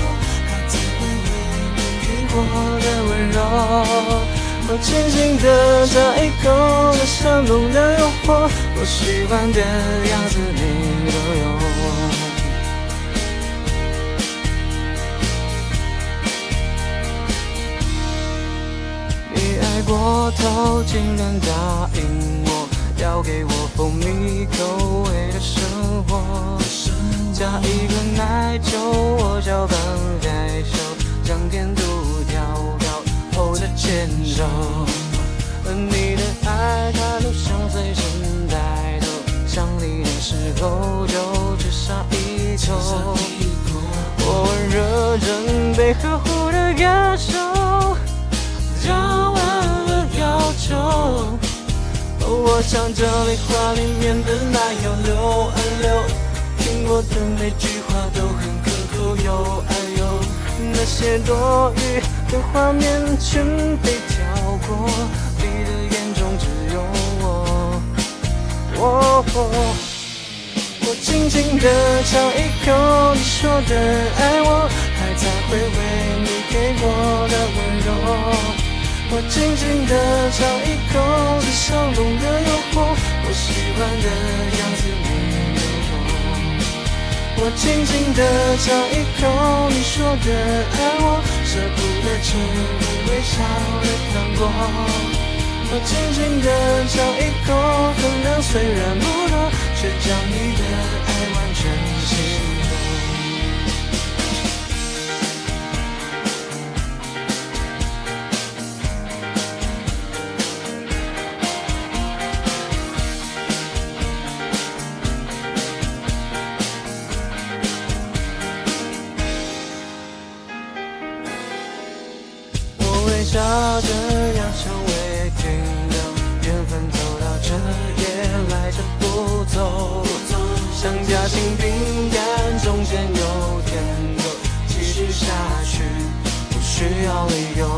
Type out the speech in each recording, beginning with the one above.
我，还在回味你给我的温柔。我轻轻地尝一口那香浓的诱惑，我喜欢的样子你都有。你爱过头，竟然答应我，要给我蜂蜜口我搅拌害羞，将甜度调高后的牵手。你的爱，它就像随身带走，想你的时候就只差一口。我温热正被呵护的感受。讲完了要求。我唱着你话里面的奶油流啊流，听过的每句话都很可口哟哎呦，那些多余的画面全被跳过，你的眼中只有我。哦我轻轻地尝一口你说的爱我，还在回味你给我的温柔。我轻轻地尝一口这香浓的诱惑，我喜欢的样子。我轻轻地尝一口你说的爱我，舍不得吃你微笑的糖果。我轻轻地尝一口，分量虽然不多，却将你的爱笑着扬长尾停留，缘分走到这也赖着不走。像夹心饼干，中间有甜头，继续下去不需要理由。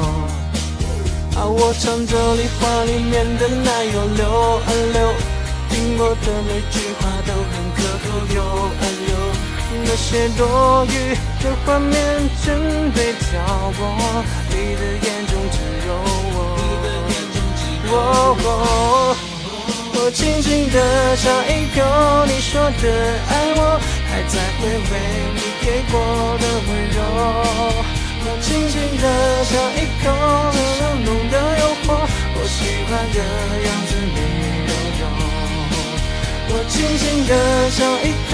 啊，我唱着梨花里面的奶油流啊流，听过的每句话都很可口哟啊哟。那些多余的画面全被跳过，你的眼中只有我。哦哦我轻轻的尝一口你说的爱我，还在回味你给过的温柔。我轻轻的尝一口那浓浓的诱惑，我喜欢的样子你都有。我轻轻的尝一口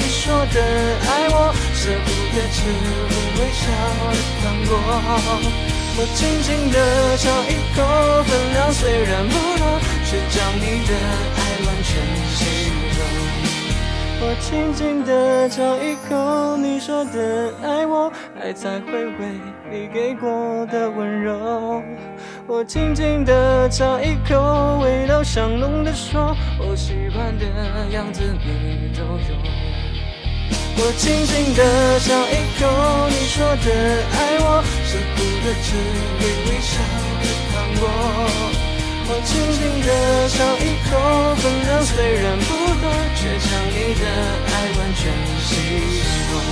你说的爱我，舍不得吃会微笑的糖果。我轻轻地尝一口，分量虽然不多，却将你的爱完全吸收。我轻轻地尝一口你说的爱我，还在回味你给过的温柔。我轻轻地尝一口，味道香浓的说，我喜欢的样子你都有。我轻轻地尝一口你说的爱我舍不得吃会微笑的糖果。我轻轻地尝一口分量虽然不多却将你的爱完全吸收。